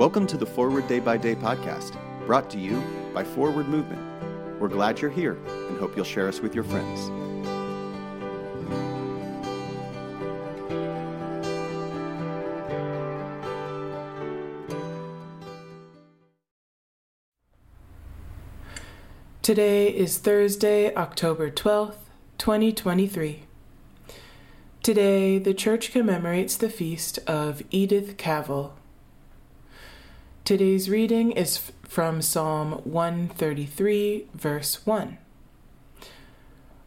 Welcome to the Forward Day by Day podcast, brought to you by Forward Movement. We're glad you're here and hope you'll share us with your friends. Today is Thursday, October 12th, 2023. Today, the church commemorates the feast of Edith Cavell. Today's reading is from Psalm 133, verse 1.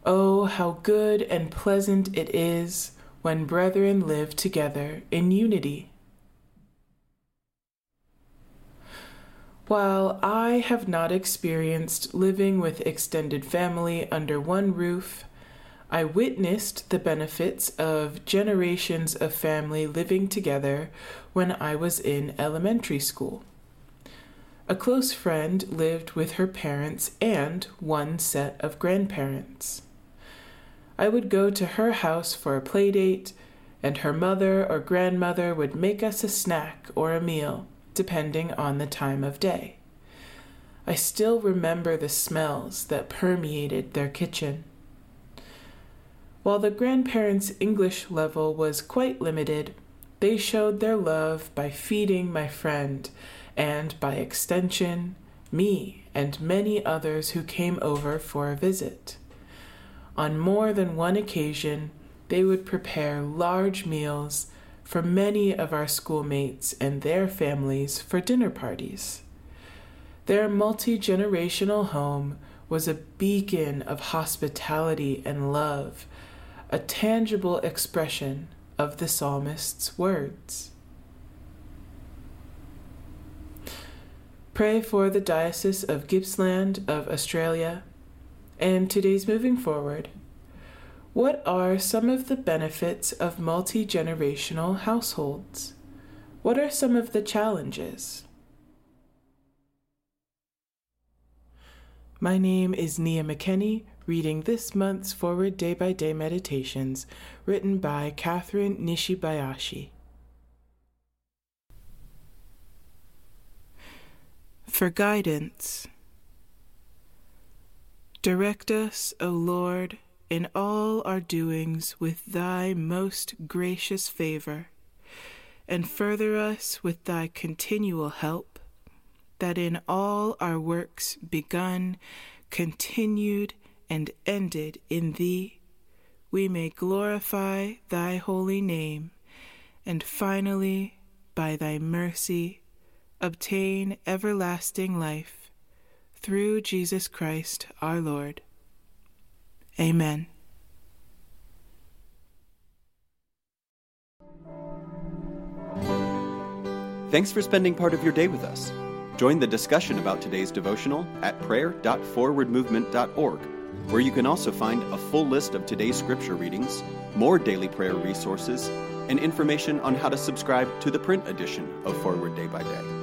Oh, how good and pleasant it is when brethren live together in unity. While I have not experienced living with extended family under one roof, I witnessed the benefits of generations of family living together when I was in elementary school. A close friend lived with her parents and one set of grandparents. I would go to her house for a play date, and her mother or grandmother would make us a snack or a meal depending on the time of day. I still remember the smells that permeated their kitchen. While the grandparents' English level was quite limited, they showed their love by feeding my friend and, by extension, me and many others who came over for a visit. On more than one occasion, they would prepare large meals for many of our schoolmates and their families for dinner parties. Their multi generational home was a beacon of hospitality and love, a tangible expression of the psalmist's words. Pray for the Diocese of Gippsland of Australia. And today's moving forward. What are some of the benefits of multi generational households? What are some of the challenges? My name is Nia McKenney, reading this month's Forward Day by Day Meditations, written by Kathryn Nishibayashi. For guidance, direct us, O Lord in all our doings with thy most gracious favor, and further us with thy continual help, that in all our works begun, continued, and ended in thee, we may glorify thy holy name, and finally, by thy mercy, obtain everlasting life through Jesus Christ our Lord. Amen. Thanks for spending part of your day with us. Join the discussion about today's devotional at prayer.forwardmovement.org, where you can also find a full list of today's scripture readings, more daily prayer resources, and information on how to subscribe to the print edition of Forward Day by Day.